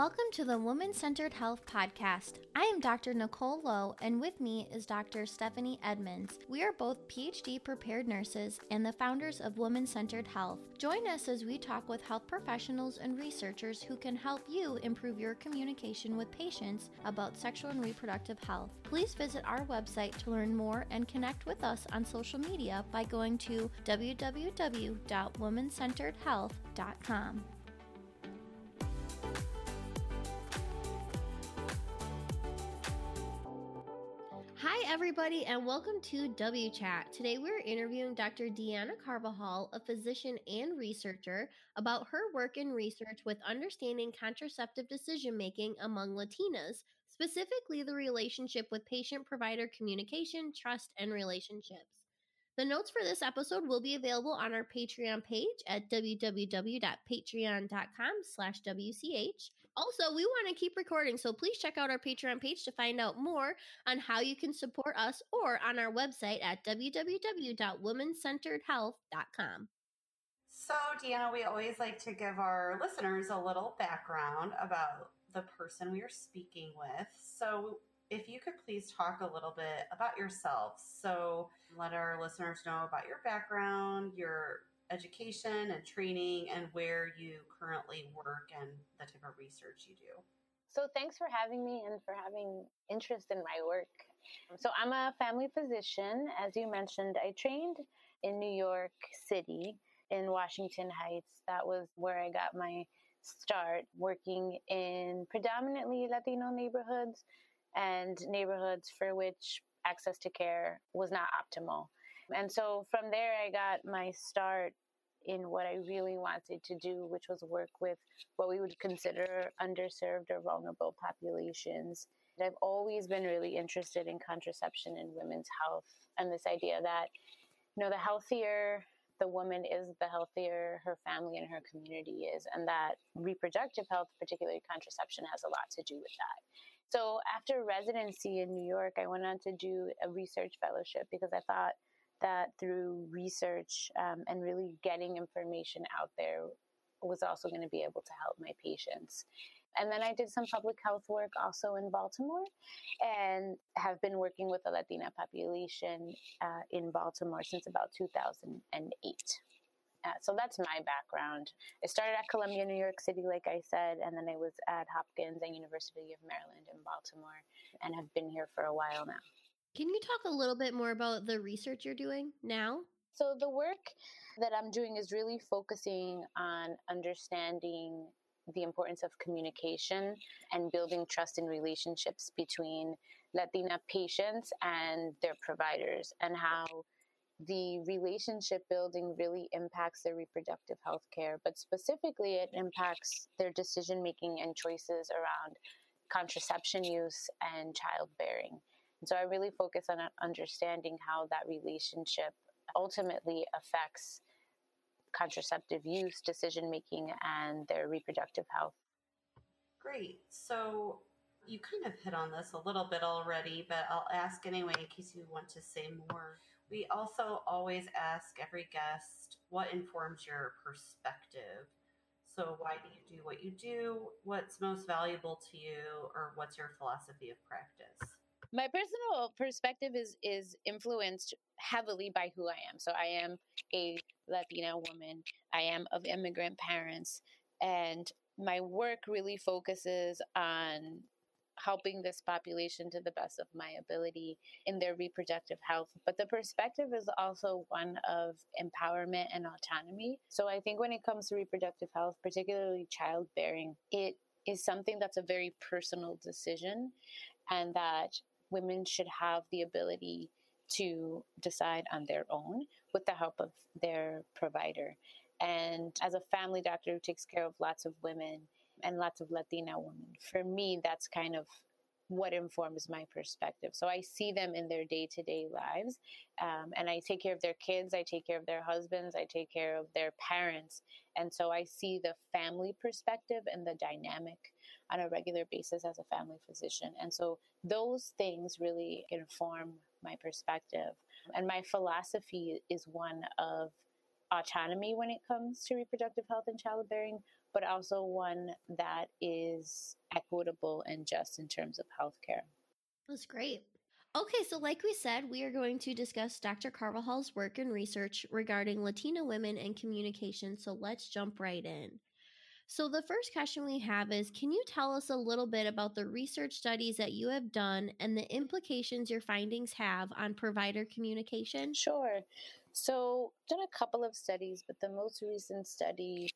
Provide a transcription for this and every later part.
Welcome to the Woman Centered Health Podcast. I am Dr. Nicole Lowe, and with me is Dr. Stephanie Edmonds. We are both PhD prepared nurses and the founders of Woman Centered Health. Join us as we talk with health professionals and researchers who can help you improve your communication with patients about sexual and reproductive health. Please visit our website to learn more and connect with us on social media by going to www.womancenteredhealth.com. Hi, everybody, and welcome to W Chat. Today, we're interviewing Dr. Diana Carvajal, a physician and researcher, about her work in research with understanding contraceptive decision making among Latinas, specifically the relationship with patient provider communication, trust, and relationships. The notes for this episode will be available on our Patreon page at www.patreon.com slash WCH. Also, we want to keep recording, so please check out our Patreon page to find out more on how you can support us or on our website at www.womancenteredhealth.com. So, Diana, we always like to give our listeners a little background about the person we are speaking with. So, if you could please talk a little bit about yourself. So, let our listeners know about your background, your education and training, and where you currently work and the type of research you do. So, thanks for having me and for having interest in my work. So, I'm a family physician. As you mentioned, I trained in New York City in Washington Heights. That was where I got my start working in predominantly Latino neighborhoods and neighborhoods for which access to care was not optimal. And so from there, I got my start in what I really wanted to do, which was work with what we would consider underserved or vulnerable populations. I've always been really interested in contraception and women's health and this idea that, you know, the healthier the woman is, the healthier her family and her community is, and that reproductive health, particularly contraception, has a lot to do with that. So after residency in New York, I went on to do a research fellowship because I thought that through research um, and really getting information out there was also going to be able to help my patients. And then I did some public health work also in Baltimore and have been working with the Latina population uh, in Baltimore since about 2008. Uh, so that's my background. I started at Columbia, New York City, like I said, and then I was at Hopkins and University of Maryland in Baltimore and have been here for a while now. Can you talk a little bit more about the research you're doing now? So, the work that I'm doing is really focusing on understanding the importance of communication and building trust in relationships between Latina patients and their providers, and how the relationship building really impacts their reproductive health care, but specifically, it impacts their decision making and choices around contraception use and childbearing. And so I really focus on uh, understanding how that relationship ultimately affects contraceptive use, decision making, and their reproductive health. Great. So you kind of hit on this a little bit already, but I'll ask anyway in case you want to say more. We also always ask every guest what informs your perspective. So, why do you do what you do? What's most valuable to you, or what's your philosophy of practice? My personal perspective is is influenced heavily by who I am. So, I am a Latina woman. I am of immigrant parents, and my work really focuses on helping this population to the best of my ability in their reproductive health. But the perspective is also one of empowerment and autonomy. So I think when it comes to reproductive health, particularly childbearing, it is something that's a very personal decision and that women should have the ability to decide on their own with the help of their provider. And as a family doctor who takes care of lots of women, and lots of Latina women. For me, that's kind of what informs my perspective. So I see them in their day to day lives, um, and I take care of their kids, I take care of their husbands, I take care of their parents. And so I see the family perspective and the dynamic on a regular basis as a family physician. And so those things really inform my perspective. And my philosophy is one of autonomy when it comes to reproductive health and childbearing, but also one that is equitable and just in terms of healthcare. That's great. Okay, so like we said, we are going to discuss Dr. Carvajal's work and research regarding Latina women and communication. So let's jump right in. So, the first question we have is Can you tell us a little bit about the research studies that you have done and the implications your findings have on provider communication? Sure. So, done a couple of studies, but the most recent study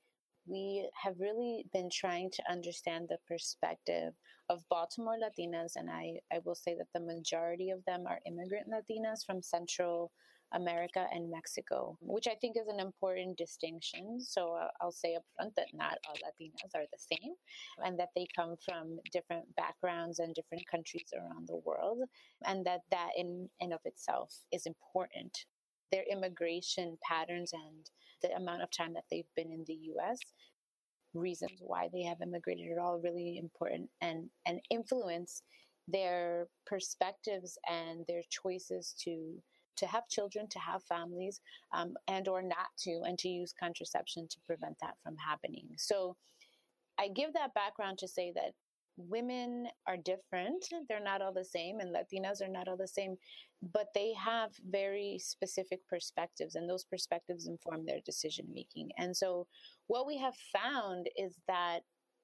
we have really been trying to understand the perspective of Baltimore Latinas, and I, I will say that the majority of them are immigrant Latinas from Central America and Mexico, which I think is an important distinction. So uh, I'll say upfront that not all Latinas are the same and that they come from different backgrounds and different countries around the world, and that that in and of itself is important. Their immigration patterns and the amount of time that they've been in the US reasons why they have immigrated are all really important and and influence their perspectives and their choices to to have children, to have families, um, and or not to, and to use contraception to prevent that from happening. So I give that background to say that women are different. They're not all the same, and Latinas are not all the same, but they have very specific perspectives, and those perspectives inform their decision making. And so, what we have found is that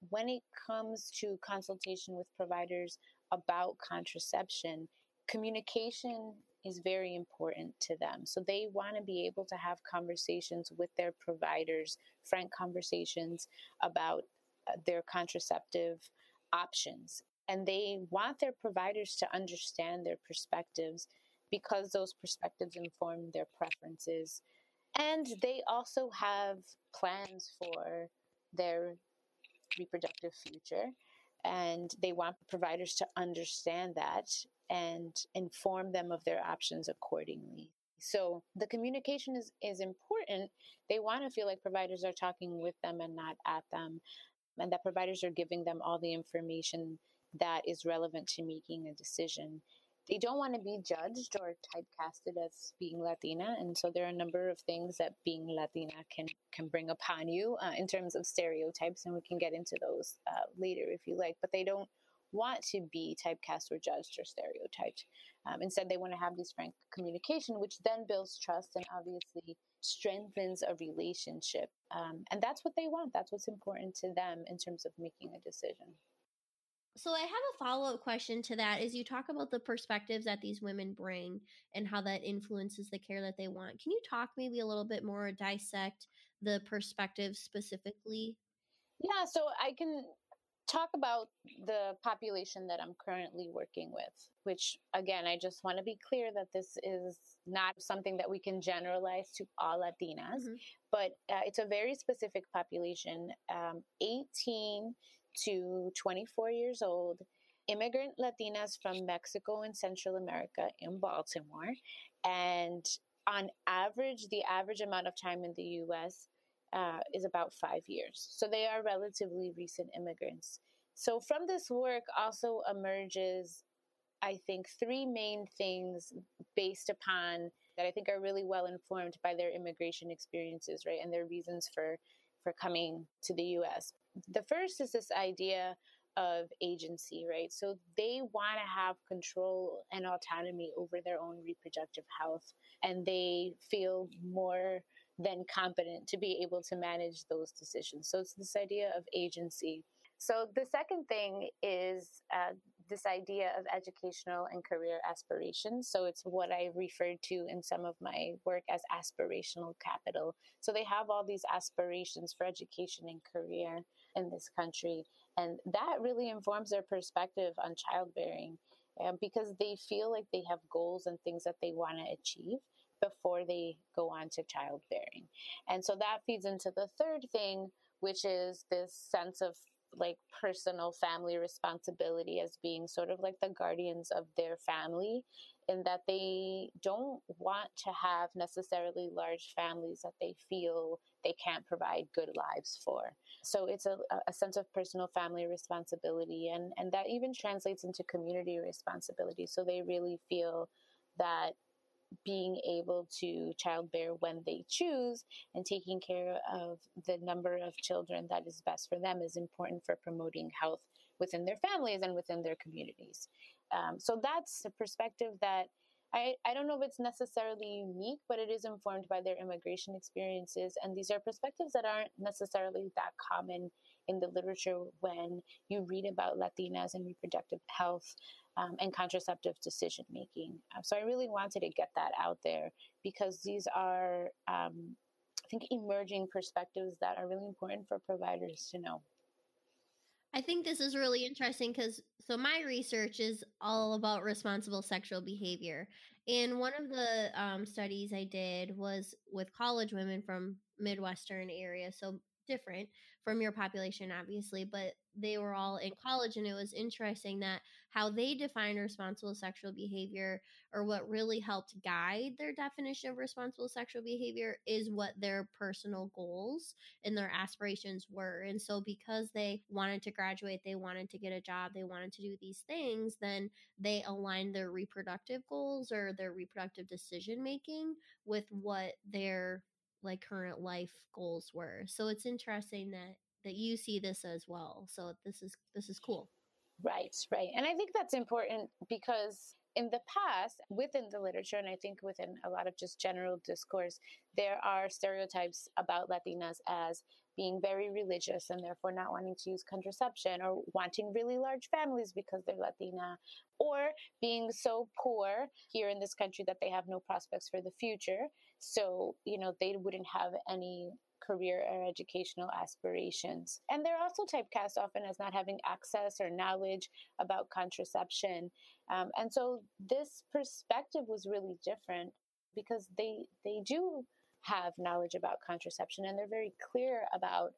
when it comes to consultation with providers about contraception, communication is very important to them. So they want to be able to have conversations with their providers, frank conversations about uh, their contraceptive options. And they want their providers to understand their perspectives because those perspectives inform their preferences. And they also have plans for their reproductive future. And they want providers to understand that and inform them of their options accordingly. So the communication is, is important. They want to feel like providers are talking with them and not at them, and that providers are giving them all the information that is relevant to making a decision. They don't want to be judged or typecasted as being Latina, and so there are a number of things that being Latina can can bring upon you uh, in terms of stereotypes, and we can get into those uh, later if you like. But they don't want to be typecast or judged or stereotyped. Um, instead, they want to have this frank communication, which then builds trust and obviously strengthens a relationship. Um, and that's what they want. That's what's important to them in terms of making a decision. So I have a follow-up question to that is you talk about the perspectives that these women bring and how that influences the care that they want. Can you talk maybe a little bit more dissect the perspectives specifically? Yeah, so I can talk about the population that I'm currently working with, which again, I just want to be clear that this is not something that we can generalize to all Latinas, mm-hmm. but uh, it's a very specific population um, 18 to 24 years old, immigrant Latinas from Mexico and Central America in Baltimore. And on average, the average amount of time in the US uh, is about five years. So they are relatively recent immigrants. So from this work also emerges, I think, three main things based upon that I think are really well informed by their immigration experiences, right, and their reasons for for coming to the U.S. The first is this idea of agency, right? So they want to have control and autonomy over their own reproductive health, and they feel more then competent to be able to manage those decisions. So it's this idea of agency. So the second thing is uh, this idea of educational and career aspirations. So it's what I referred to in some of my work as aspirational capital. So they have all these aspirations for education and career in this country. And that really informs their perspective on childbearing uh, because they feel like they have goals and things that they want to achieve before they go on to childbearing. And so that feeds into the third thing, which is this sense of like personal family responsibility as being sort of like the guardians of their family in that they don't want to have necessarily large families that they feel they can't provide good lives for so it's a, a sense of personal family responsibility and and that even translates into community responsibility so they really feel that being able to childbear when they choose and taking care of the number of children that is best for them is important for promoting health within their families and within their communities. Um, so that's a perspective that I, I don't know if it's necessarily unique, but it is informed by their immigration experiences. And these are perspectives that aren't necessarily that common in the literature when you read about Latinas and reproductive health um, and contraceptive decision making. Um, so I really wanted to get that out there because these are, um, I think, emerging perspectives that are really important for providers to know. I think this is really interesting because so my research is all about responsible sexual behavior. And one of the um, studies I did was with college women from Midwestern area. So different from your population, obviously, but they were all in college. And it was interesting that how they define responsible sexual behavior or what really helped guide their definition of responsible sexual behavior is what their personal goals and their aspirations were. And so, because they wanted to graduate, they wanted to get a job, they wanted to do these things, then they aligned their reproductive goals or their reproductive decision making with what their like current life goals were. So it's interesting that that you see this as well. So this is this is cool. Right, right. And I think that's important because in the past, within the literature, and I think within a lot of just general discourse, there are stereotypes about Latinas as being very religious and therefore not wanting to use contraception or wanting really large families because they're Latina or being so poor here in this country that they have no prospects for the future. So, you know, they wouldn't have any career or educational aspirations. And they're also typecast often as not having access or knowledge about contraception. Um, and so this perspective was really different because they they do have knowledge about contraception and they're very clear about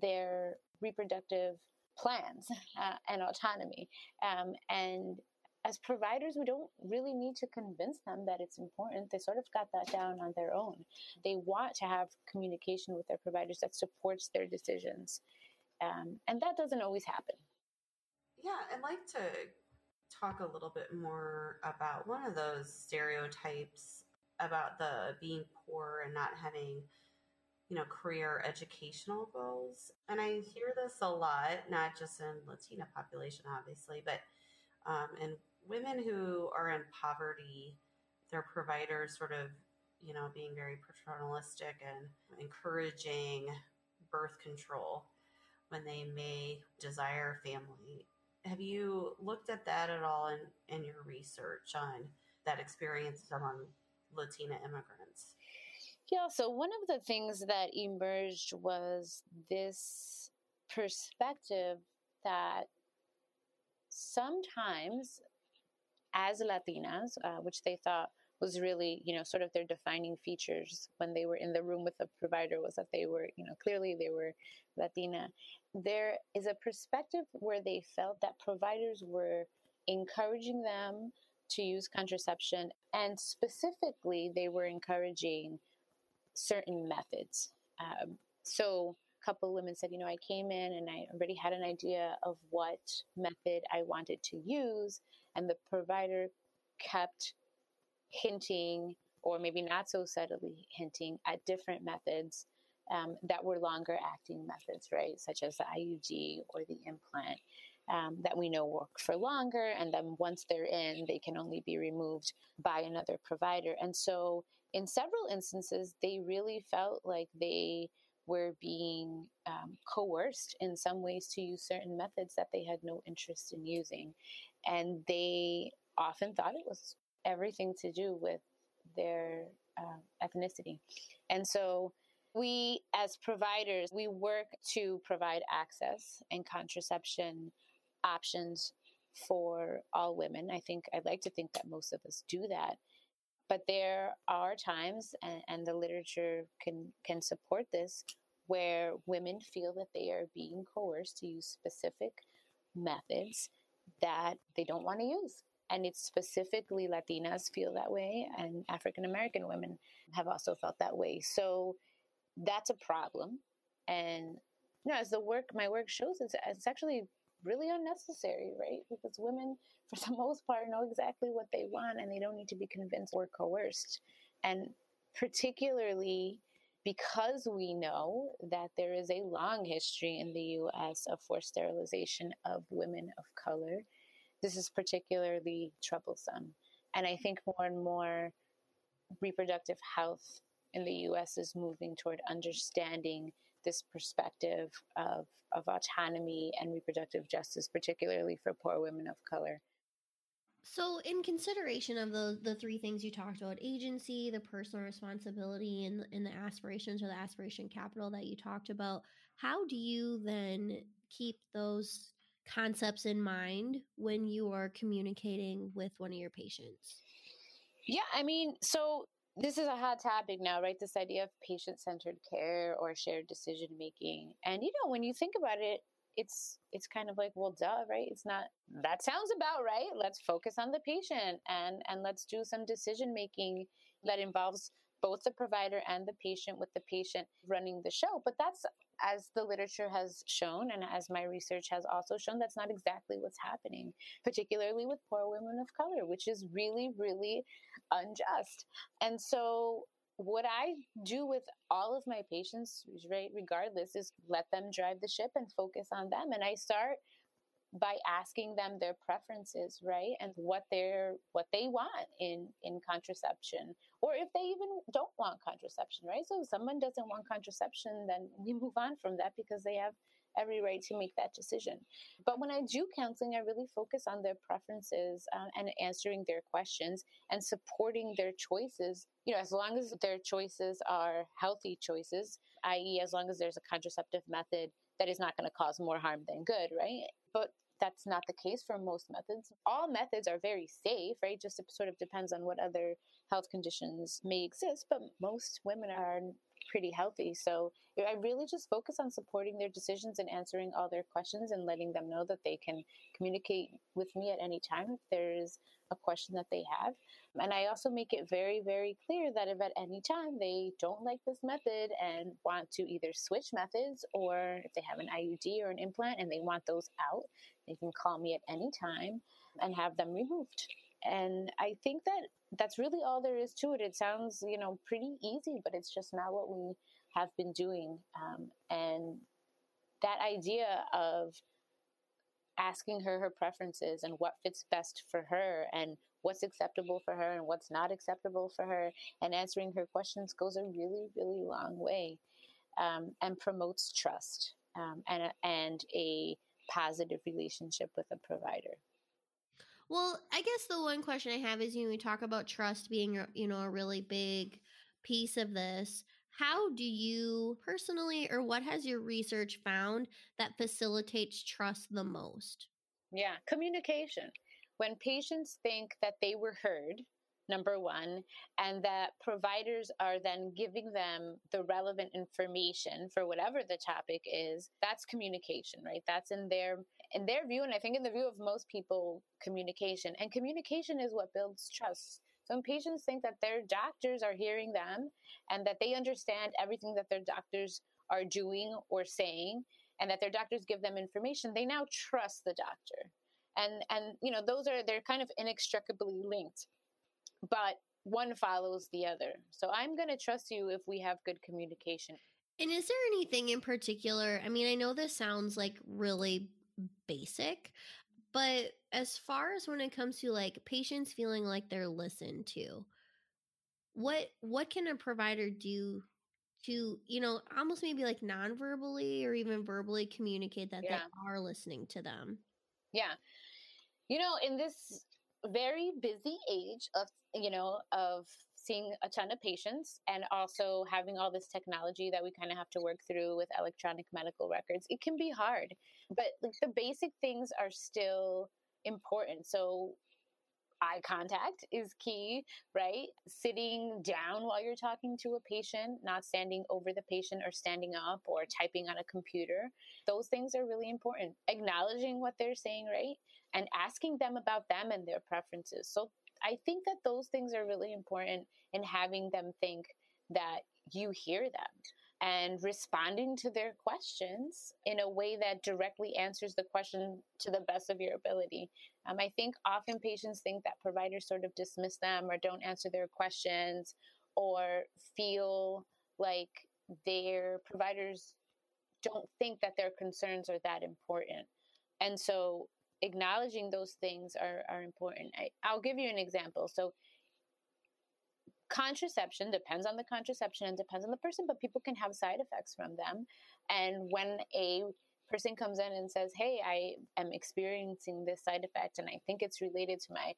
their reproductive plans uh, and autonomy. Um, and as providers, we don't really need to convince them that it's important. They sort of got that down on their own. They want to have communication with their providers that supports their decisions. Um, and that doesn't always happen. Yeah, I'd like to talk a little bit more about one of those stereotypes about the being poor and not having you know career educational goals and i hear this a lot not just in latina population obviously but um, in women who are in poverty their providers sort of you know being very paternalistic and encouraging birth control when they may desire family have you looked at that at all in, in your research on that experience among Latina immigrants? Yeah, so one of the things that emerged was this perspective that sometimes as Latinas, uh, which they thought was really, you know, sort of their defining features when they were in the room with the provider was that they were, you know, clearly they were Latina. There is a perspective where they felt that providers were encouraging them to use contraception, and specifically, they were encouraging certain methods. Um, so, a couple women said, you know, I came in and I already had an idea of what method I wanted to use, and the provider kept hinting, or maybe not so subtly hinting, at different methods um, that were longer acting methods, right, such as the IUD or the implant um, that we know work for longer. And then once they're in, they can only be removed by another provider. And so, in several instances, they really felt like they were being um, coerced in some ways to use certain methods that they had no interest in using. And they often thought it was everything to do with their uh, ethnicity. And so, we as providers we work to provide access and contraception options for all women. I think I'd like to think that most of us do that. But there are times, and, and the literature can can support this, where women feel that they are being coerced to use specific methods that they don't want to use. And it's specifically Latinas feel that way, and African American women have also felt that way. So that's a problem. And you know, as the work, my work shows, it's, it's actually really unnecessary, right? Because women, for the most part, know exactly what they want and they don't need to be convinced or coerced. And particularly because we know that there is a long history in the US of forced sterilization of women of color, this is particularly troublesome. And I think more and more reproductive health in the US is moving toward understanding this perspective of, of autonomy and reproductive justice, particularly for poor women of color. So, in consideration of the the three things you talked about agency, the personal responsibility, and, and the aspirations or the aspiration capital that you talked about how do you then keep those concepts in mind when you are communicating with one of your patients? Yeah, I mean, so this is a hot topic now, right? This idea of patient centered care or shared decision making. And, you know, when you think about it, it's it's kind of like well duh right? It's not that sounds about right. Let's focus on the patient and and let's do some decision making that involves both the provider and the patient with the patient running the show. But that's as the literature has shown and as my research has also shown that's not exactly what's happening particularly with poor women of color which is really really unjust. And so what I do with all of my patients, right, regardless, is let them drive the ship and focus on them. And I start by asking them their preferences right and what they're what they want in in contraception or if they even don't want contraception right so if someone doesn't want contraception then we move on from that because they have every right to make that decision but when i do counseling i really focus on their preferences uh, and answering their questions and supporting their choices you know as long as their choices are healthy choices i.e as long as there's a contraceptive method that is not going to cause more harm than good, right? But that's not the case for most methods. All methods are very safe, right? Just sort of depends on what other health conditions may exist, but most women are pretty healthy. So I really just focus on supporting their decisions and answering all their questions and letting them know that they can communicate with me at any time if there's a question that they have. And I also make it very, very clear that if at any time they don't like this method and want to either switch methods or if they have an IUD or an implant and they want those out, they can call me at any time and have them removed. And I think that that's really all there is to it. It sounds, you know, pretty easy, but it's just not what we have been doing. Um, and that idea of asking her her preferences and what fits best for her and what's acceptable for her and what's not acceptable for her and answering her questions goes a really really long way um, and promotes trust um, and, and a positive relationship with a provider well i guess the one question i have is you know we talk about trust being you know a really big piece of this how do you personally, or what has your research found that facilitates trust the most? Yeah, communication. When patients think that they were heard, number one, and that providers are then giving them the relevant information for whatever the topic is, that's communication, right? That's in their in their view, and I think in the view of most people, communication. And communication is what builds trust. So when patients think that their doctors are hearing them and that they understand everything that their doctors are doing or saying and that their doctors give them information, they now trust the doctor. And and you know, those are they're kind of inextricably linked. But one follows the other. So I'm going to trust you if we have good communication. And is there anything in particular? I mean, I know this sounds like really basic, but as far as when it comes to like patients feeling like they're listened to, what what can a provider do to, you know, almost maybe like non-verbally or even verbally communicate that yeah. they are listening to them? Yeah. You know, in this very busy age of, you know, of seeing a ton of patients and also having all this technology that we kind of have to work through with electronic medical records, it can be hard. But like the basic things are still important. So eye contact is key, right? Sitting down while you're talking to a patient, not standing over the patient or standing up or typing on a computer. Those things are really important. Acknowledging what they're saying, right? And asking them about them and their preferences. So I think that those things are really important in having them think that you hear them. And responding to their questions in a way that directly answers the question to the best of your ability. Um, I think often patients think that providers sort of dismiss them or don't answer their questions or feel like their providers don't think that their concerns are that important. And so acknowledging those things are, are important. I, I'll give you an example. So contraception depends on the contraception and depends on the person, but people can have side effects from them. And when a person comes in and says, Hey, I am experiencing this side effect and I think it's related to my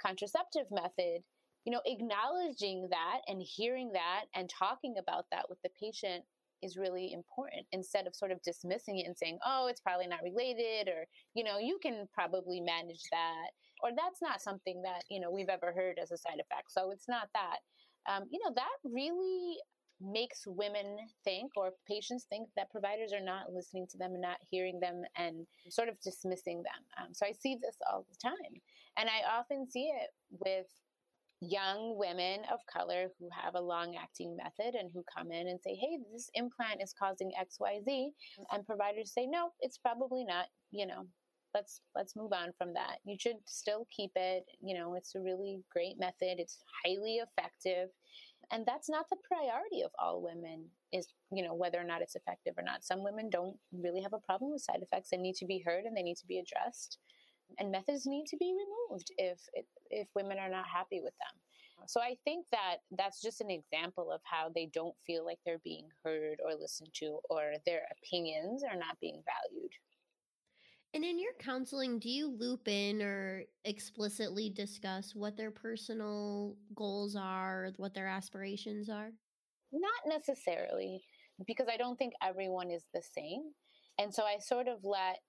contraceptive method, you know, acknowledging that and hearing that and talking about that with the patient is really important instead of sort of dismissing it and saying, oh, it's probably not related, or, you know, you can probably manage that, or that's not something that, you know, we've ever heard as a side effect. So it's not that. Um, you know, that really makes women think or patients think that providers are not listening to them and not hearing them and sort of dismissing them. Um, so I see this all the time. And I often see it with young women of color who have a long acting method and who come in and say, hey, this implant is causing XYZ. And providers say, no, it's probably not, you know. Let's let's move on from that. You should still keep it. You know, it's a really great method. It's highly effective, and that's not the priority of all women. Is you know whether or not it's effective or not. Some women don't really have a problem with side effects. They need to be heard and they need to be addressed and methods need to be removed if if women are not happy with them. So I think that that's just an example of how they don't feel like they're being heard or listened to or their opinions are not being valued. And in your counseling, do you loop in or explicitly discuss what their personal goals are, what their aspirations are? Not necessarily, because I don't think everyone is the same. And so I sort of let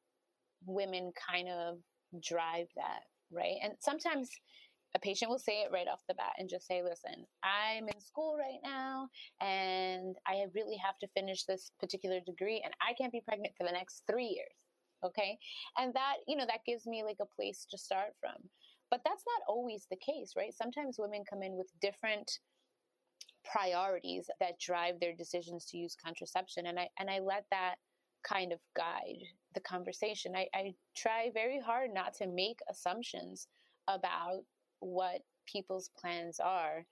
women kind of drive that, right? And sometimes a patient will say it right off the bat and just say, listen, I'm in school right now and I really have to finish this particular degree and I can't be pregnant for the next three years. Okay. And that, you know, that gives me like a place to start from. But that's not always the case, right? Sometimes women come in with different priorities that drive their decisions to use contraception. And I, and I let that kind of guide the conversation. I, I try very hard not to make assumptions about what people's plans are.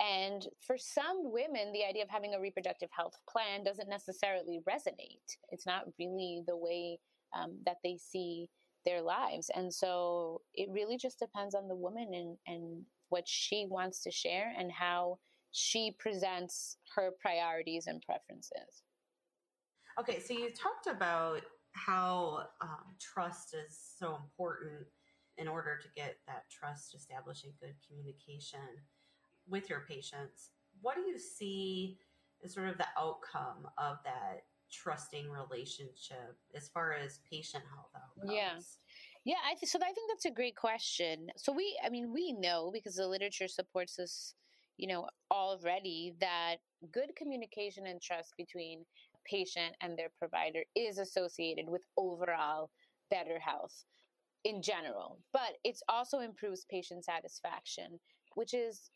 And for some women, the idea of having a reproductive health plan doesn't necessarily resonate. It's not really the way um, that they see their lives. And so it really just depends on the woman and, and what she wants to share and how she presents her priorities and preferences. Okay, so you talked about how um, trust is so important in order to get that trust, establishing good communication with your patients. What do you see as sort of the outcome of that trusting relationship as far as patient health outcomes? Yeah. Yeah, I th- so I think that's a great question. So we, I mean, we know because the literature supports this, you know, already that good communication and trust between patient and their provider is associated with overall better health in general, but it also improves patient satisfaction, which is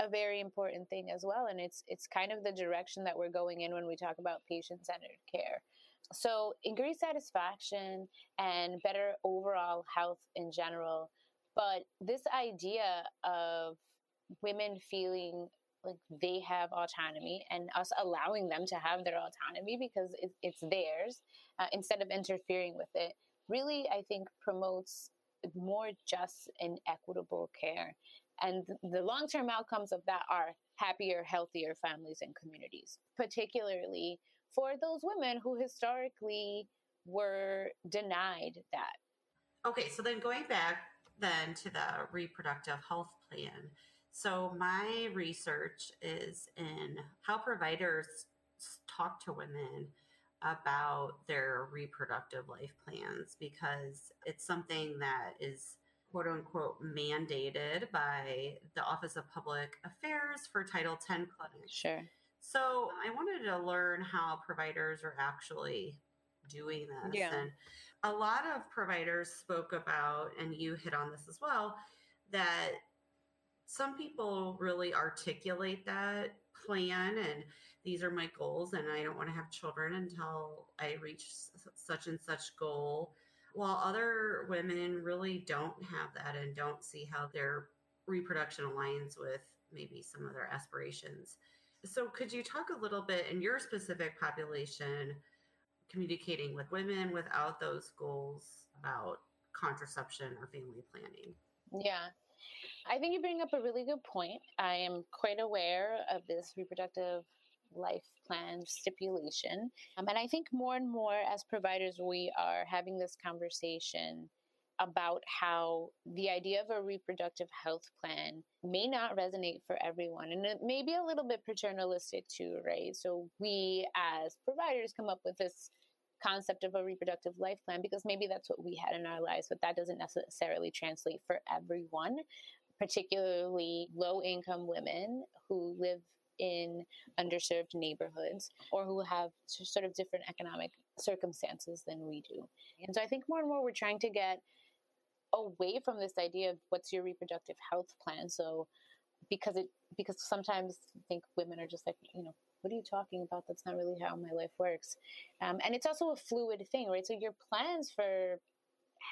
a very important thing as well and it's it's kind of the direction that we're going in when we talk about patient-centered care. So, increased satisfaction and better overall health in general, but this idea of women feeling like they have autonomy and us allowing them to have their autonomy because it, it's theirs uh, instead of interfering with it really i think promotes more just and equitable care and the long-term outcomes of that are happier healthier families and communities particularly for those women who historically were denied that. Okay so then going back then to the reproductive health plan. So, my research is in how providers talk to women about their reproductive life plans because it's something that is quote unquote mandated by the Office of Public Affairs for Title X clinics. Sure. So, I wanted to learn how providers are actually doing this. Yeah. And a lot of providers spoke about, and you hit on this as well, that some people really articulate that plan and these are my goals and I don't want to have children until I reach such and such goal. While other women really don't have that and don't see how their reproduction aligns with maybe some of their aspirations. So, could you talk a little bit in your specific population, communicating with women without those goals about contraception or family planning? Yeah. I think you bring up a really good point. I am quite aware of this reproductive life plan stipulation. Um, and I think more and more as providers, we are having this conversation about how the idea of a reproductive health plan may not resonate for everyone. And it may be a little bit paternalistic too, right? So we as providers come up with this concept of a reproductive life plan because maybe that's what we had in our lives, but that doesn't necessarily translate for everyone, particularly low income women who live in underserved neighborhoods or who have sort of different economic circumstances than we do. And so I think more and more we're trying to get away from this idea of what's your reproductive health plan. So because it because sometimes I think women are just like, you know, what are you talking about? That's not really how my life works. Um, and it's also a fluid thing, right? So your plans for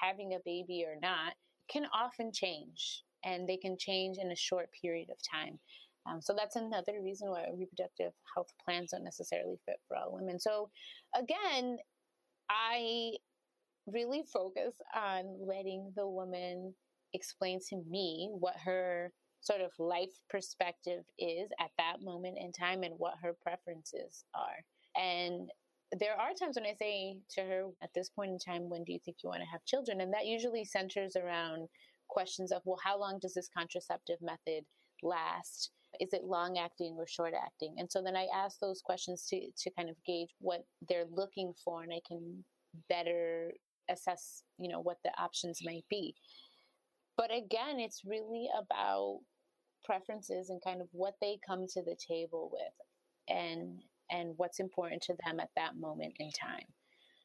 having a baby or not can often change and they can change in a short period of time. Um, so that's another reason why reproductive health plans don't necessarily fit for all women. So again, I really focus on letting the woman explain to me what her sort of life perspective is at that moment in time and what her preferences are. And there are times when I say to her, at this point in time, when do you think you want to have children? And that usually centers around questions of, well, how long does this contraceptive method last? Is it long acting or short acting? And so then I ask those questions to, to kind of gauge what they're looking for, and I can better assess, you know, what the options might be. But again, it's really about preferences and kind of what they come to the table with and and what's important to them at that moment in time.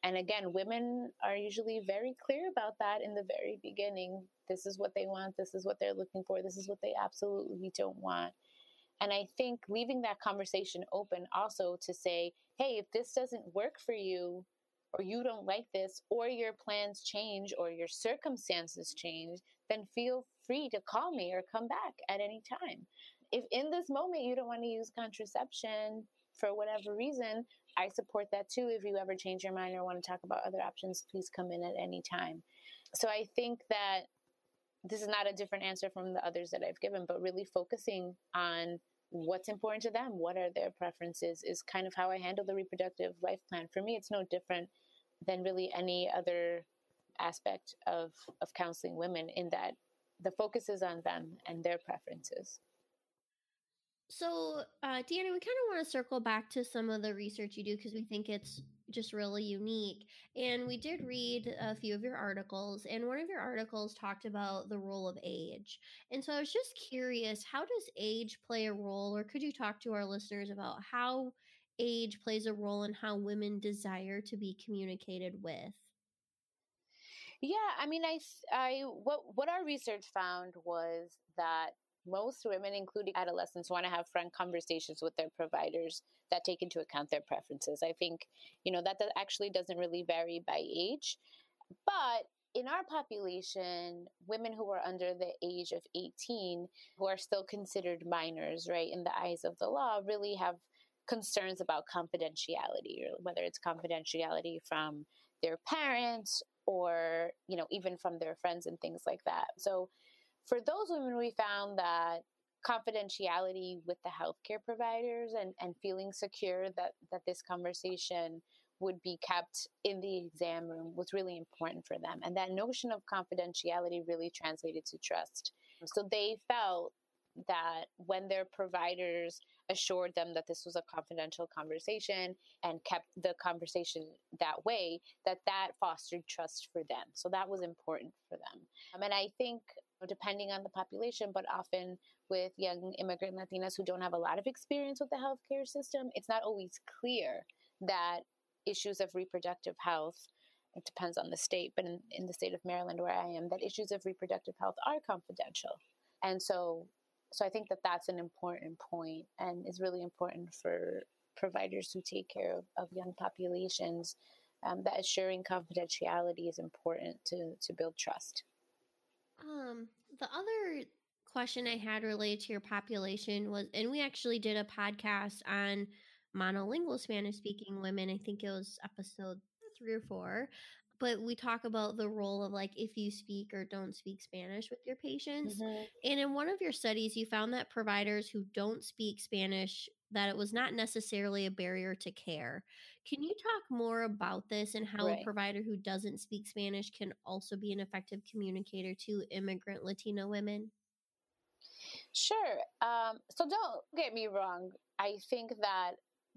And again, women are usually very clear about that in the very beginning. This is what they want, this is what they're looking for, this is what they absolutely don't want. And I think leaving that conversation open also to say, hey, if this doesn't work for you, or you don't like this, or your plans change, or your circumstances change, then feel free to call me or come back at any time. If in this moment you don't want to use contraception for whatever reason, I support that too. If you ever change your mind or want to talk about other options, please come in at any time. So I think that this is not a different answer from the others that I've given, but really focusing on what's important to them, what are their preferences, is kind of how I handle the reproductive life plan. For me, it's no different than really any other aspect of of counseling women in that the focus is on them and their preferences. So, uh, Diana, we kind of want to circle back to some of the research you do because we think it's just really unique. And we did read a few of your articles, and one of your articles talked about the role of age. And so I was just curious how does age play a role, or could you talk to our listeners about how age plays a role in how women desire to be communicated with? Yeah, I mean, I, I, what, what our research found was that most women, including adolescents, want to have frank conversations with their providers that take into account their preferences. I think, you know, that, that actually doesn't really vary by age. But in our population, women who are under the age of 18, who are still considered minors, right, in the eyes of the law, really have concerns about confidentiality, or whether it's confidentiality from their parents or you know even from their friends and things like that so for those women we found that confidentiality with the healthcare providers and, and feeling secure that that this conversation would be kept in the exam room was really important for them. And that notion of confidentiality really translated to trust. So they felt that when their providers assured them that this was a confidential conversation and kept the conversation that way that that fostered trust for them. So that was important for them. Um, and i think depending on the population but often with young immigrant latinas who don't have a lot of experience with the healthcare system it's not always clear that issues of reproductive health it depends on the state but in, in the state of maryland where i am that issues of reproductive health are confidential and so So I think that that's an important point and is really important for providers who take care of, of young populations. Um, that assuring confidentiality is important to, to build trust. Um, the other question I had related to your population was, and we actually did a podcast on monolingual Spanish speaking women. I think it was episode three or four but we talk about the role of like if you speak or don't speak Spanish with your patients. Mm-hmm. And in one of your studies, you found that providers who don't speak Spanish that it was not necessarily a barrier to care. Can you talk more about this and how right. a provider who doesn't speak Spanish can also be an effective communicator to immigrant Latino women? Sure. Um, so don't get me wrong. I think that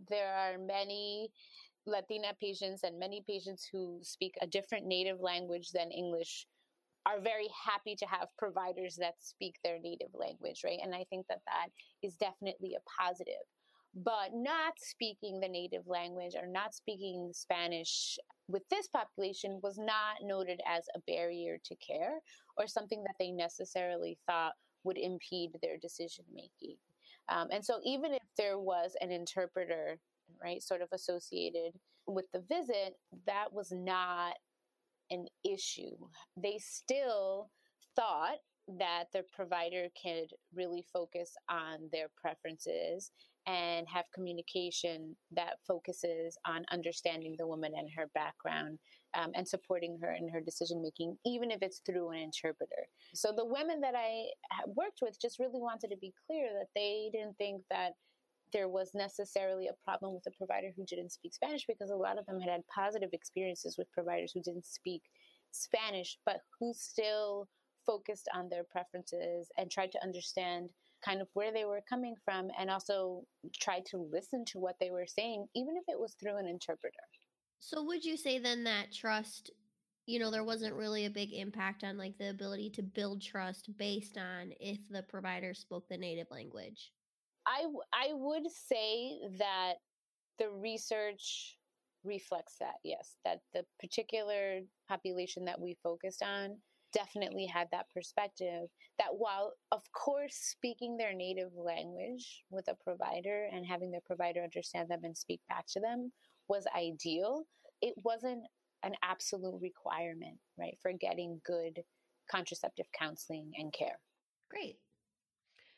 there are many Latina patients and many patients who speak a different native language than English are very happy to have providers that speak their native language, right? And I think that that is definitely a positive. But not speaking the native language or not speaking Spanish with this population was not noted as a barrier to care or something that they necessarily thought would impede their decision making. Um, and so, even if there was an interpreter right, sort of associated with the visit, that was not an issue. They still thought that the provider could really focus on their preferences and have communication that focuses on understanding the woman and her background um, and supporting her in her decision making, even if it's through an interpreter. So the women that I worked with just really wanted to be clear that they didn't think that there was necessarily a problem with a provider who didn't speak Spanish because a lot of them had had positive experiences with providers who didn't speak Spanish, but who still focused on their preferences and tried to understand kind of where they were coming from and also tried to listen to what they were saying, even if it was through an interpreter. So, would you say then that trust, you know, there wasn't really a big impact on like the ability to build trust based on if the provider spoke the native language? I, I would say that the research reflects that, yes, that the particular population that we focused on definitely had that perspective that while, of course, speaking their native language with a provider and having the provider understand them and speak back to them was ideal, it wasn't an absolute requirement, right, for getting good contraceptive counseling and care. Great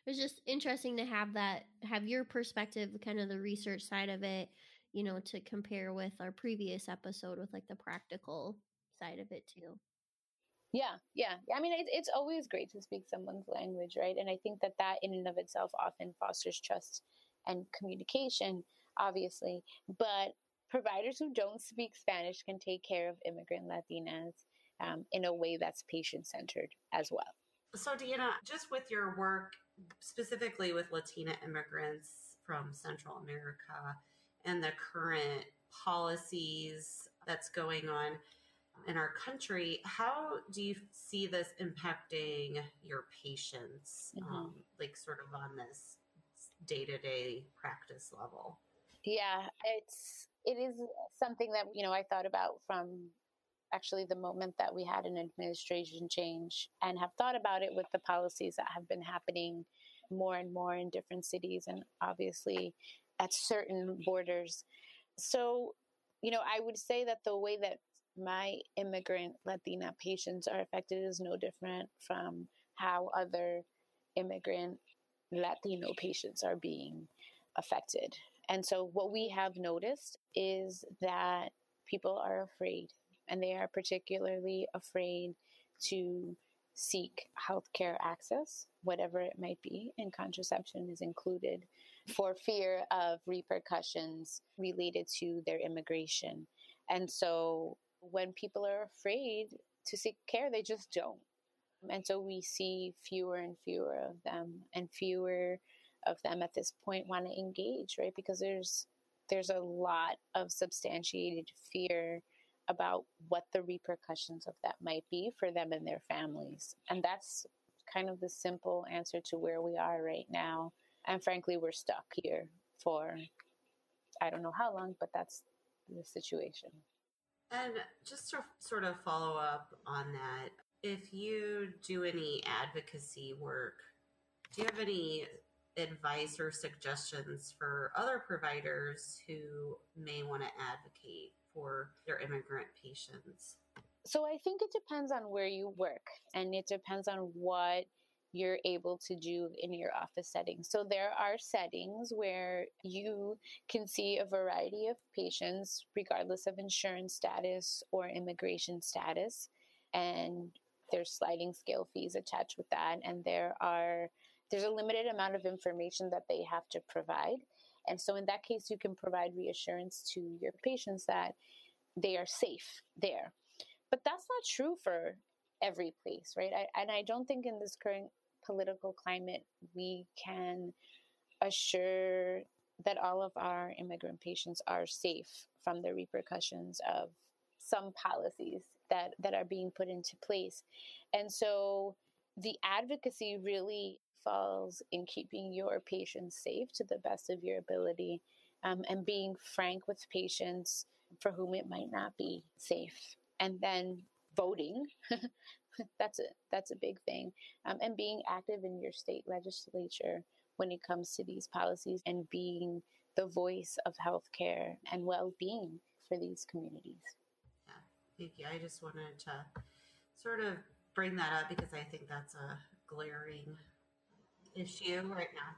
It was just interesting to have that have your perspective kind of the research side of it you know to compare with our previous episode with like the practical side of it too yeah yeah. I mean it, it's always great to speak someone's language right? And i think that that in and of itself often fosters trust and communication obviously. But providers who don't speak spanish can take care of immigrant latinas um, in a way that's patient centered as well. So Diana just with your work specifically with Latina immigrants from Central America and the current policies that's going on in our country, how do you see this impacting your patients, mm-hmm. um, like sort of on this day to day practice level? Yeah, it's it is something that you know I thought about from actually the moment that we had an administration change and have thought about it with the policies that have been happening more and more in different cities and obviously at certain borders. So, you know, I would say that the way that my immigrant Latina patients are affected is no different from how other immigrant Latino patients are being affected. And so, what we have noticed is that people are afraid, and they are particularly afraid to seek healthcare access, whatever it might be, and contraception is included for fear of repercussions related to their immigration. And so when people are afraid to seek care, they just don't. And so we see fewer and fewer of them, and fewer of them at this point want to engage, right? Because there's there's a lot of substantiated fear about what the repercussions of that might be for them and their families. And that's kind of the simple answer to where we are right now. And frankly, we're stuck here for I don't know how long, but that's the situation. And just to sort of follow up on that, if you do any advocacy work Do you have any advice or suggestions for other providers who may want to advocate for their immigrant patients? So I think it depends on where you work and it depends on what you're able to do in your office setting. So there are settings where you can see a variety of patients, regardless of insurance status or immigration status. And there's sliding scale fees attached with that. And there are there's a limited amount of information that they have to provide. And so in that case, you can provide reassurance to your patients that they are safe there. But that's not true for every place, right? I, and I don't think in this current political climate we can assure that all of our immigrant patients are safe from the repercussions of some policies that, that are being put into place. And so the advocacy really falls in keeping your patients safe to the best of your ability um, and being frank with patients for whom it might not be safe. And then voting. that's a that's a big thing, um, and being active in your state legislature when it comes to these policies and being the voice of healthcare and well-being for these communities. Yeah, thank you. I just wanted to sort of bring that up because I think that's a glaring issue right now.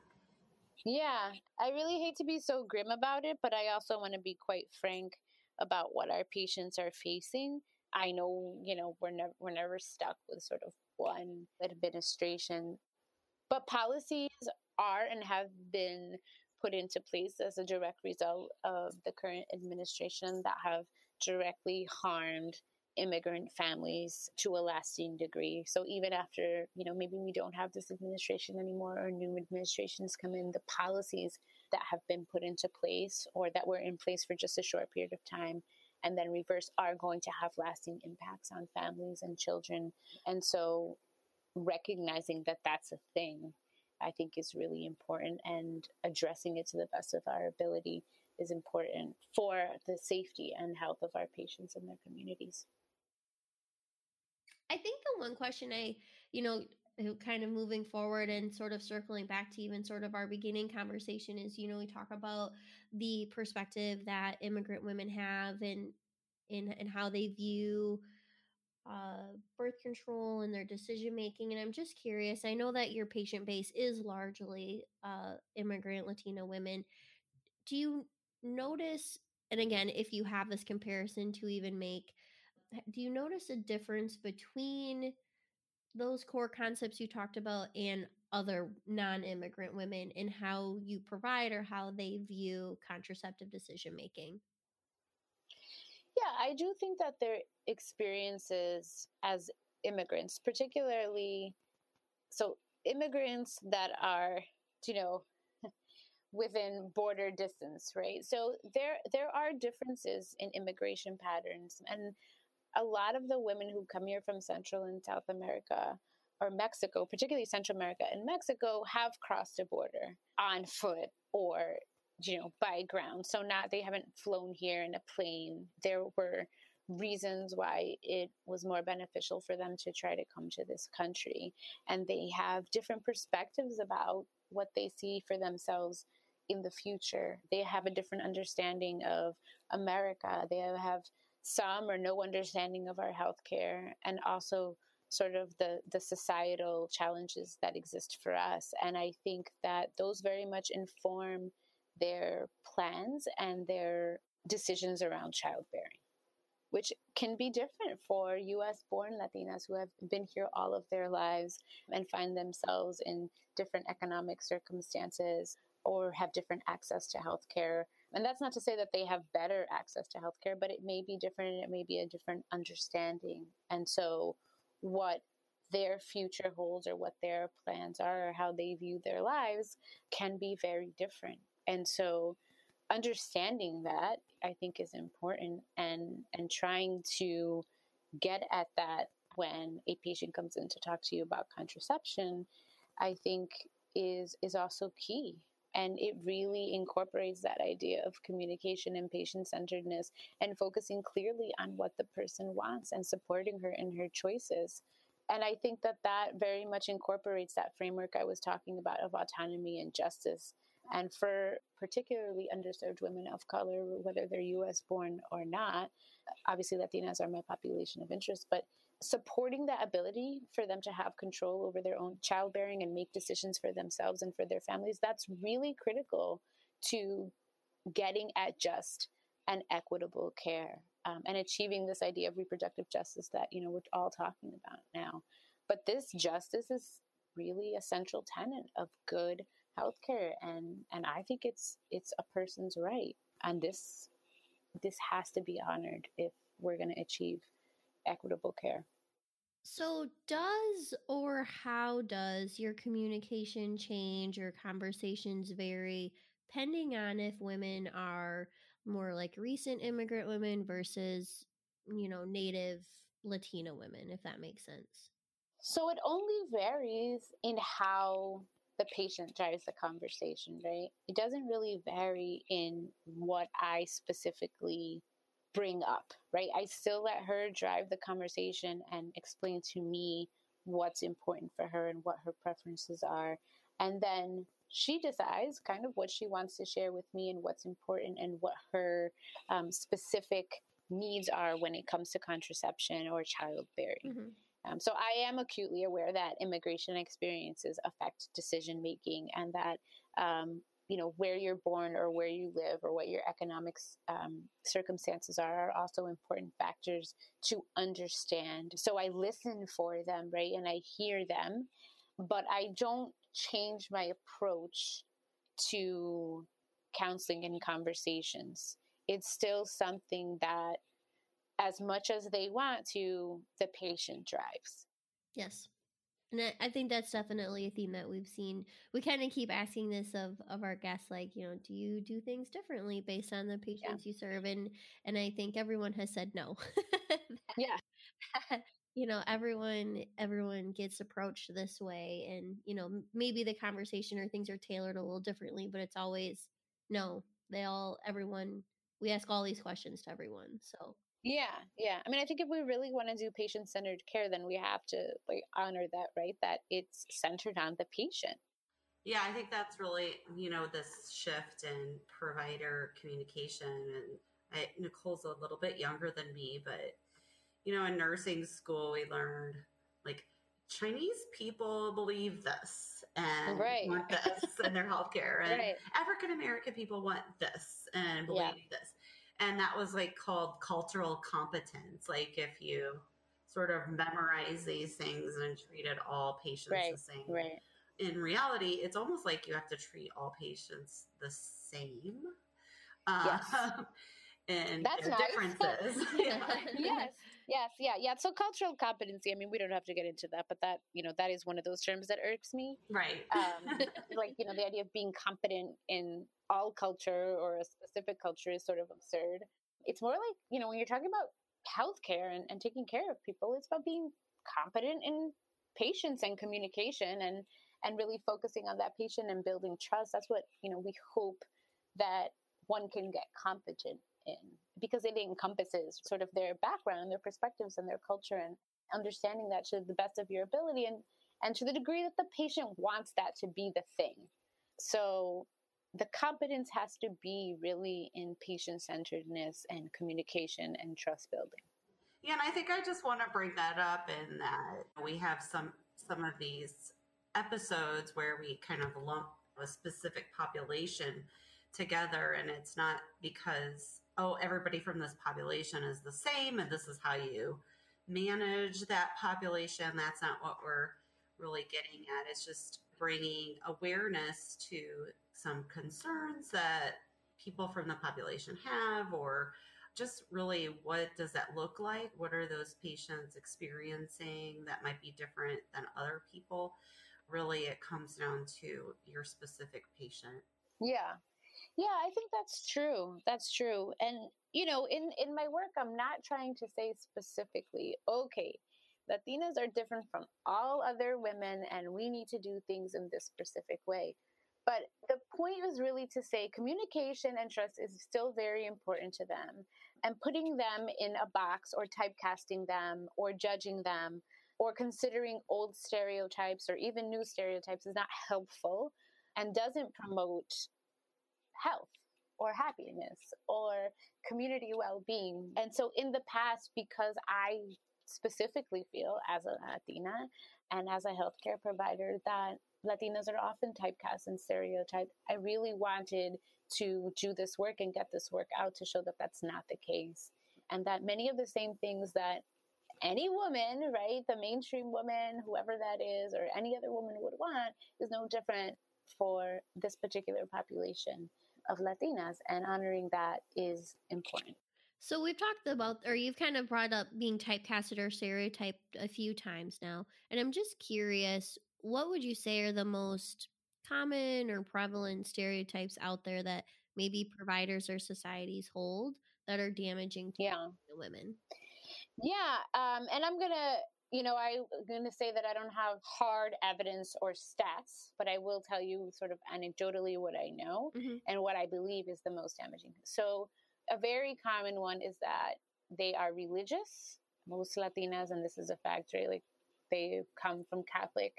Yeah, I really hate to be so grim about it, but I also want to be quite frank about what our patients are facing. I know, you know, we're never we're never stuck with sort of one administration, but policies are and have been put into place as a direct result of the current administration that have directly harmed immigrant families to a lasting degree. So even after, you know, maybe we don't have this administration anymore or new administrations come in, the policies that have been put into place or that were in place for just a short period of time and then reverse are going to have lasting impacts on families and children. And so recognizing that that's a thing, I think is really important and addressing it to the best of our ability is important for the safety and health of our patients and their communities. I think the one question I, you know, kind of moving forward and sort of circling back to even sort of our beginning conversation is, you know, we talk about the perspective that immigrant women have and in and how they view uh, birth control and their decision making. And I'm just curious. I know that your patient base is largely uh, immigrant Latina women. Do you notice? And again, if you have this comparison to even make do you notice a difference between those core concepts you talked about and other non-immigrant women and how you provide or how they view contraceptive decision making yeah i do think that their experiences as immigrants particularly so immigrants that are you know within border distance right? So there there are differences in immigration patterns and a lot of the women who come here from Central and South America or Mexico, particularly Central America and Mexico, have crossed a border on foot or you know by ground. So not they haven't flown here in a plane. There were reasons why it was more beneficial for them to try to come to this country and they have different perspectives about what they see for themselves in the future. They have a different understanding of America. They have some or no understanding of our healthcare and also sort of the the societal challenges that exist for us. And i think that those very much inform their plans and their decisions around childbearing which can be different for US born Latinas who have been here all of their lives and find themselves in different economic circumstances or have different access to healthcare and that's not to say that they have better access to healthcare, but it may be different and it may be a different understanding. And so, what their future holds or what their plans are or how they view their lives can be very different. And so, understanding that I think is important and and trying to get at that when a patient comes in to talk to you about contraception, I think is is also key and it really incorporates that idea of communication and patient centeredness and focusing clearly on what the person wants and supporting her in her choices. and I think that that very much incorporates that framework I was talking about of autonomy and justice. And for particularly underserved women of color, whether they're US born or not, obviously Latinas are my population of interest, but supporting that ability for them to have control over their own childbearing and make decisions for themselves and for their families, that's really critical to getting at just and equitable care um, and achieving this idea of reproductive justice that you know we're all talking about now. But this justice is really a central tenet of good healthcare, and and I think it's it's a person's right, and this this has to be honored if we're going to achieve equitable care. So, does or how does your communication change or conversations vary depending on if women are more like recent immigrant women versus, you know, native Latina women, if that makes sense? So, it only varies in how the patient drives the conversation, right? It doesn't really vary in what I specifically bring up, right? I still let her drive the conversation and explain to me what's important for her and what her preferences are. And then she decides kind of what she wants to share with me and what's important and what her um, specific needs are when it comes to contraception or childbearing. Mm-hmm. Um, so I am acutely aware that immigration experiences affect decision making and that um, you know where you're born or where you live or what your economic um, circumstances are are also important factors to understand. So i listen for them right and i hear them but i don't change my approach to counseling and conversations. It's still something that as much as they want to the patient drives. Yes and I, I think that's definitely a theme that we've seen. We kind of keep asking this of of our guests, like, you know, do you do things differently based on the patients yeah. you serve? And and I think everyone has said no. yeah. you know everyone everyone gets approached this way and you know maybe the conversation or things are tailored a little differently but it's always no they all everyone we ask all these questions to everyone so yeah, yeah. I mean, I think if we really want to do patient centered care, then we have to like honor that, right? That it's centered on the patient. Yeah, I think that's really, you know, this shift in provider communication. And I, Nicole's a little bit younger than me, but, you know, in nursing school, we learned like Chinese people believe this and right. want this in their healthcare, and right. African American people want this and believe yeah. this and that was like called cultural competence. Like if you sort of memorize these things and treated all patients right, the same right. in reality it's almost like you have to treat all patients the same. Yes. Um, and that's nice. differences yes yes yeah yeah so cultural competency i mean we don't have to get into that but that you know that is one of those terms that irks me right um, like you know the idea of being competent in all culture or a specific culture is sort of absurd. It's more like, you know, when you're talking about healthcare and, and taking care of people, it's about being competent in patience and communication and and really focusing on that patient and building trust. That's what, you know, we hope that one can get competent in because it encompasses sort of their background, their perspectives and their culture and understanding that to the best of your ability and and to the degree that the patient wants that to be the thing. So the competence has to be really in patient centeredness and communication and trust building. Yeah, and I think I just want to bring that up in that we have some some of these episodes where we kind of lump a specific population together and it's not because oh everybody from this population is the same and this is how you manage that population. That's not what we're really getting at. It's just bringing awareness to some concerns that people from the population have or just really what does that look like? What are those patients experiencing that might be different than other people? Really it comes down to your specific patient. Yeah yeah i think that's true that's true and you know in in my work i'm not trying to say specifically okay latinas are different from all other women and we need to do things in this specific way but the point was really to say communication and trust is still very important to them. And putting them in a box or typecasting them or judging them or considering old stereotypes or even new stereotypes is not helpful and doesn't promote health or happiness or community well-being. And so in the past because i specifically feel as a latina and as a healthcare provider that latinas are often typecast and stereotyped i really wanted to do this work and get this work out to show that that's not the case. And that many of the same things that any woman, right, the mainstream woman, whoever that is, or any other woman would want, is no different for this particular population of Latinas, and honoring that is important. So we've talked about, or you've kind of brought up being typecasted or stereotyped a few times now, and I'm just curious, what would you say are the most common or prevalent stereotypes out there that maybe providers or societies hold that are damaging to yeah. women? Yeah, um, and I'm gonna, you know, I'm gonna say that I don't have hard evidence or stats, but I will tell you sort of anecdotally what I know mm-hmm. and what I believe is the most damaging. So, a very common one is that they are religious. Most Latinas, and this is a fact, right? Like they come from Catholic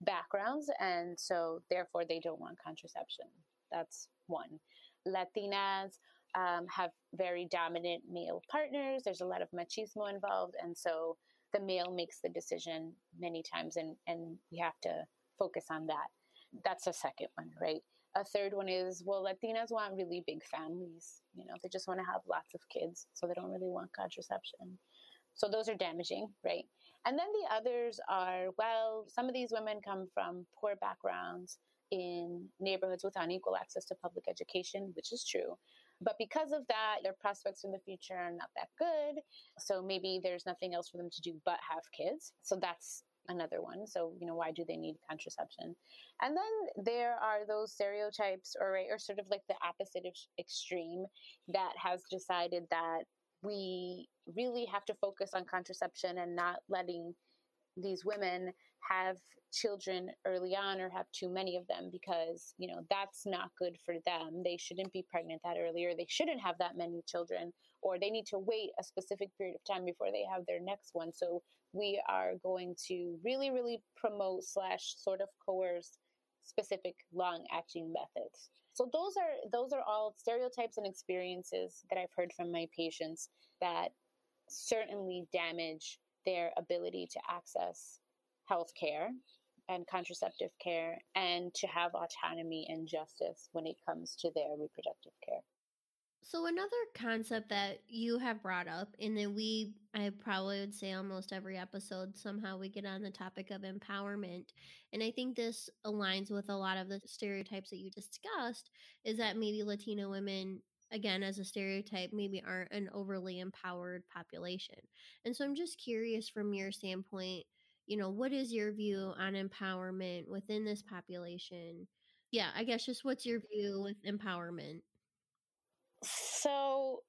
backgrounds, and so therefore they don't want contraception. That's one. Latinas um, have very dominant male partners. There's a lot of machismo involved, and so the male makes the decision many times, and and we have to focus on that. That's a second one, right? A third one is well, Latinas want really big families. You know, they just want to have lots of kids, so they don't really want contraception. So those are damaging, right? And then the others are well, some of these women come from poor backgrounds in neighborhoods with unequal access to public education, which is true. But because of that, their prospects in the future are not that good. So maybe there's nothing else for them to do but have kids. So that's another one. So, you know, why do they need contraception? And then there are those stereotypes or right, or sort of like the opposite of extreme that has decided that we really have to focus on contraception and not letting these women have children early on or have too many of them because you know that's not good for them. They shouldn't be pregnant that earlier they shouldn't have that many children or they need to wait a specific period of time before they have their next one. So we are going to really really promote slash sort of coerce specific long acting methods. So those are those are all stereotypes and experiences that i've heard from my patients that certainly damage their ability to access health care and contraceptive care and to have autonomy and justice when it comes to their reproductive care. So another concept that you have brought up and that we I probably would say almost every episode somehow we get on the topic of empowerment and I think this aligns with a lot of the stereotypes that you discussed is that maybe Latino women again as a stereotype maybe aren't an overly empowered population. And so I'm just curious from your standpoint you know, what is your view on empowerment within this population? Yeah, I guess just what's your view with empowerment? So,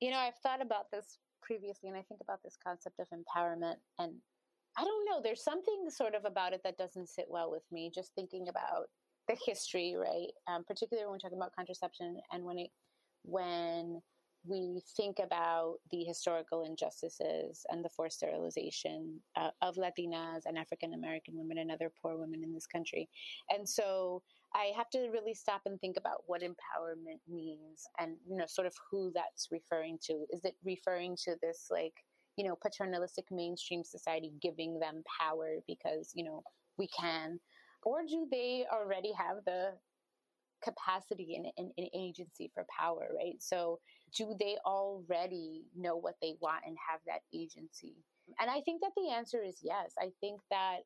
you know, I've thought about this previously and I think about this concept of empowerment and I don't know, there's something sort of about it that doesn't sit well with me just thinking about the history, right? Um, particularly when we're talking about contraception and when it when we think about the historical injustices and the forced sterilization uh, of Latinas and African American women and other poor women in this country. And so I have to really stop and think about what empowerment means and, you know, sort of who that's referring to. Is it referring to this, like, you know, paternalistic mainstream society giving them power because, you know, we can? Or do they already have the capacity and, and, agency for power, right? So, do they already know what they want and have that agency? And I think that the answer is yes. I think that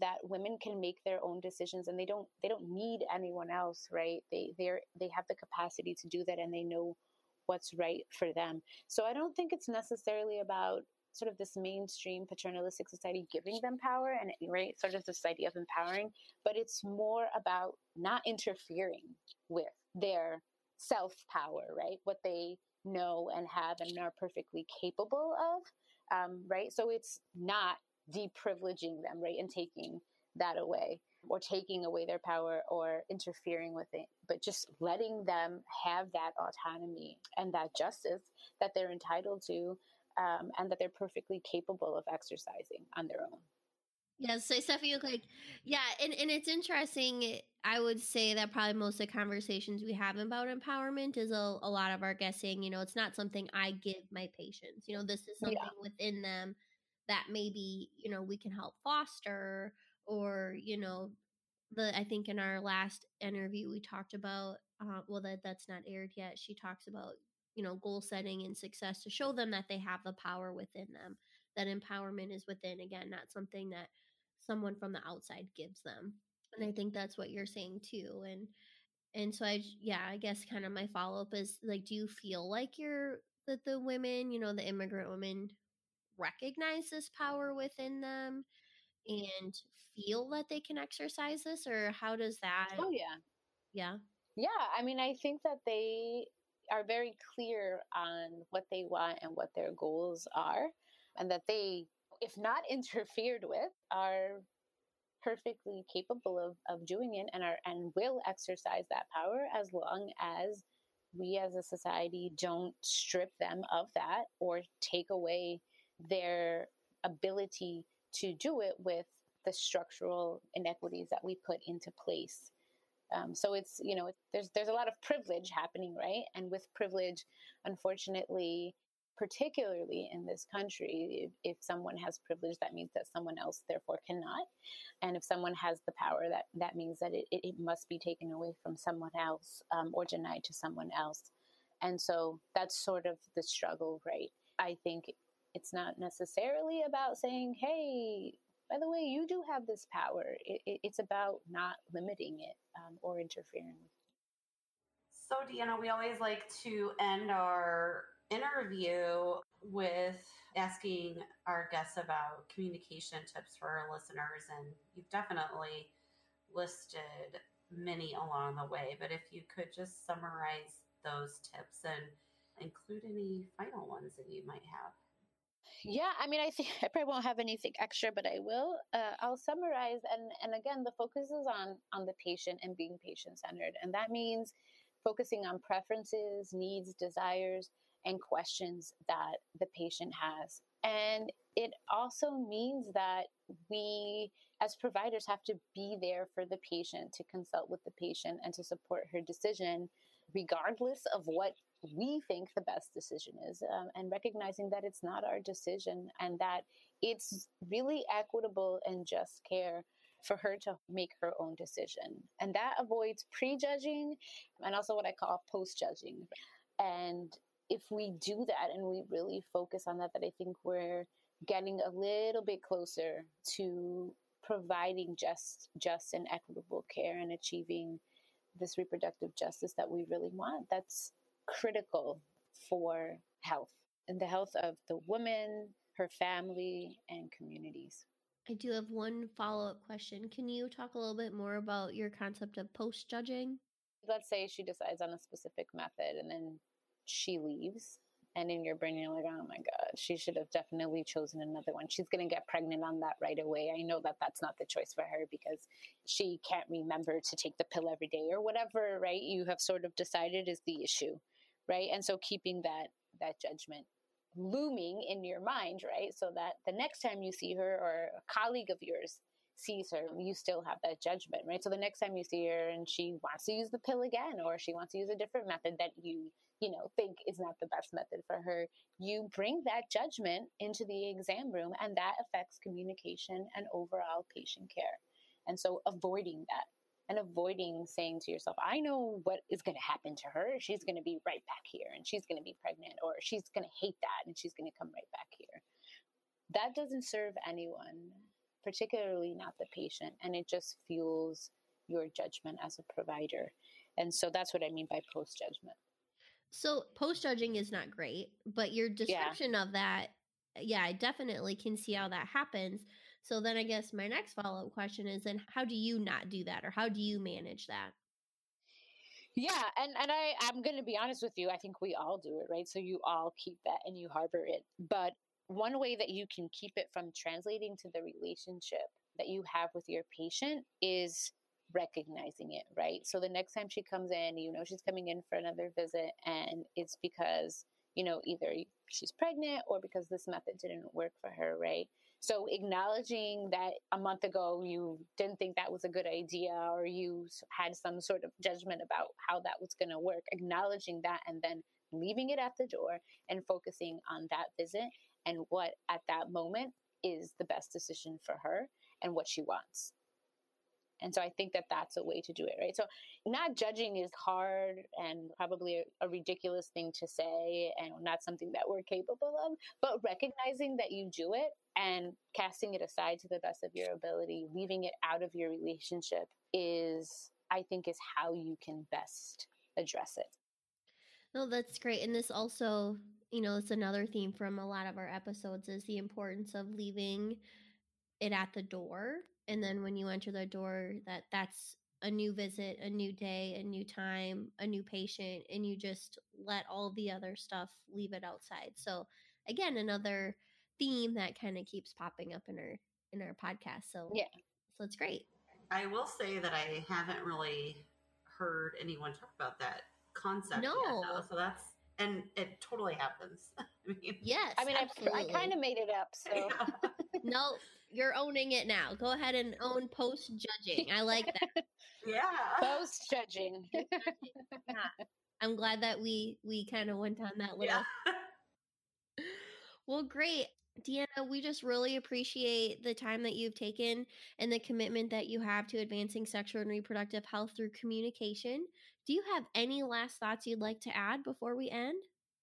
that women can make their own decisions and they don't they don't need anyone else, right? They they're they have the capacity to do that and they know what's right for them. So I don't think it's necessarily about sort of this mainstream paternalistic society giving them power and right sort of this idea of empowering but it's more about not interfering with their self power right what they know and have and are perfectly capable of um, right? So it's not deprivileging them right and taking that away or taking away their power or interfering with it, but just letting them have that autonomy and that justice that they're entitled to um, and that they're perfectly capable of exercising on their own. Yeah, so Stephanie, like, yeah, and, and it's interesting. I would say that probably most of the conversations we have about empowerment is a, a lot of our guessing. You know, it's not something I give my patients. You know, this is something yeah. within them that maybe, you know, we can help foster or, you know, the I think in our last interview we talked about uh, well that that's not aired yet. She talks about you know goal setting and success to show them that they have the power within them that empowerment is within again not something that someone from the outside gives them and i think that's what you're saying too and and so i yeah i guess kind of my follow-up is like do you feel like you're that the women you know the immigrant women recognize this power within them and feel that they can exercise this or how does that oh yeah. Yeah. Yeah i mean i think that they are very clear on what they want and what their goals are and that they if not interfered with are perfectly capable of, of doing it and are and will exercise that power as long as we as a society don't strip them of that or take away their ability to do it with the structural inequities that we put into place. Um, so it's you know there's there's a lot of privilege happening, right? And with privilege, unfortunately, particularly in this country, if, if, someone has privilege, that means that someone else therefore cannot. And if someone has the power, that that means that it, it, it must be taken away from someone else um, or denied to someone else. And so that's sort of the struggle, right? I think it's not necessarily about saying, hey, by the way, you do have this power. It, it, it's about not limiting it um, or interfering. So, Diana, we always like to end our interview with asking our guests about communication tips for our listeners. And you've definitely listed many along the way, but if you could just summarize those tips and include any final ones that you might have. Yeah, I mean, I think I probably won't have anything extra, but I will. Uh, I'll summarize, and and again, the focus is on on the patient and being patient centered, and that means focusing on preferences, needs, desires, and questions that the patient has. And it also means that we, as providers, have to be there for the patient to consult with the patient and to support her decision, regardless of what we think the best decision is um, and recognizing that it's not our decision and that it's really equitable and just care for her to make her own decision. And that avoids prejudging and also what I call post judging. And if we do that and we really focus on that, that I think we're getting a little bit closer to providing just just and equitable care and achieving this reproductive justice that we really want. That's critical for health and the health of the woman, her family, and communities. I do have one follow up question. Can you talk a little bit more about your concept of post judging? Let's say she decides on a specific method and then she leaves. And in your brain, you're like, oh my God, she should have definitely chosen another one. She's going to get pregnant on that right away. I know that that's not the choice for her because she can't remember to take the pill every day or whatever, right? You have sort of decided is the issue right and so keeping that that judgment looming in your mind right so that the next time you see her or a colleague of yours sees her you still have that judgment right so the next time you see her and she wants to use the pill again or she wants to use a different method that you you know think is not the best method for her you bring that judgment into the exam room and that affects communication and overall patient care and so avoiding that and avoiding saying to yourself, I know what is going to happen to her. She's going to be right back here and she's going to be pregnant or she's going to hate that and she's going to come right back here. That doesn't serve anyone, particularly not the patient. And it just fuels your judgment as a provider. And so that's what I mean by post judgment. So post judging is not great, but your description yeah. of that, yeah, I definitely can see how that happens. So then I guess my next follow up question is then how do you not do that or how do you manage that? Yeah, and and I I'm going to be honest with you. I think we all do it, right? So you all keep that and you harbor it. But one way that you can keep it from translating to the relationship that you have with your patient is recognizing it, right? So the next time she comes in, you know she's coming in for another visit and it's because you know, either she's pregnant or because this method didn't work for her, right? So acknowledging that a month ago you didn't think that was a good idea or you had some sort of judgment about how that was going to work, acknowledging that and then leaving it at the door and focusing on that visit and what at that moment is the best decision for her and what she wants. And so I think that that's a way to do it, right? So not judging is hard and probably a, a, ridiculous thing to say and not something that we're capable of, but recognizing that you do it and casting it aside to the best of your ability, leaving it out of your relationship is, I think, is how you can best address it. No, that's great. And this also, you know, it's another theme from a lot of our episodes is the importance of leaving it at the door. And then when you enter the door, that that's a new visit, a new day, a new time, a new patient, and you just let all the other stuff leave it outside. So again, another theme that kind of keeps popping up in our in our podcast. So yeah, so it's great. I will say that I haven't really heard anyone talk about that concept. No, yet, so that's and it totally happens. I mean, yes, I mean, absolutely. I, I kind of made it up. So yeah. no, you're owning it now. Go ahead and own post judging. I like that. yeah, post judging. yeah. I'm glad that we we kind of went on that little. Yeah. well, great. Diana, we just really appreciate the time that you've taken and the commitment that you have to advancing sexual and reproductive health through communication. Do you have any last thoughts you'd like to add before we end?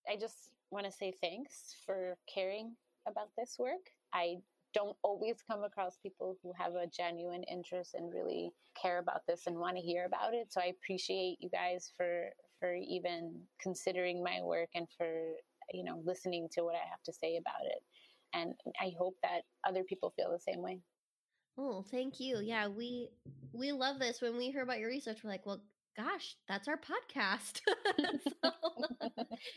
I just want to say thanks for caring about this work. I don't always come across people who have a genuine interest and really care about this and want to hear about it. So I appreciate you guys for for even considering my work and for you know listening to what I have to say about it. And I hope that other people feel the same way. Oh, thank you. Yeah, we we love this. When we hear about your research, we're like, well, gosh, that's our podcast. so,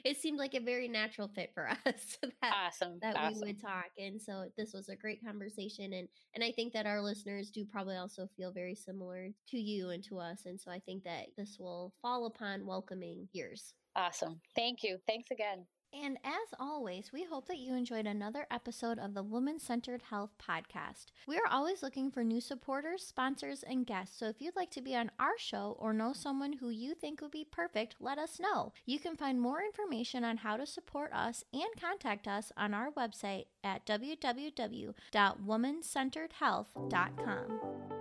it seemed like a very natural fit for us that, awesome. that awesome. we would talk. And so this was a great conversation. And, and I think that our listeners do probably also feel very similar to you and to us. And so I think that this will fall upon welcoming ears. Awesome. Thank you. Thanks again. And as always, we hope that you enjoyed another episode of the Woman Centered Health Podcast. We are always looking for new supporters, sponsors, and guests. So if you'd like to be on our show or know someone who you think would be perfect, let us know. You can find more information on how to support us and contact us on our website at www.womancenteredhealth.com.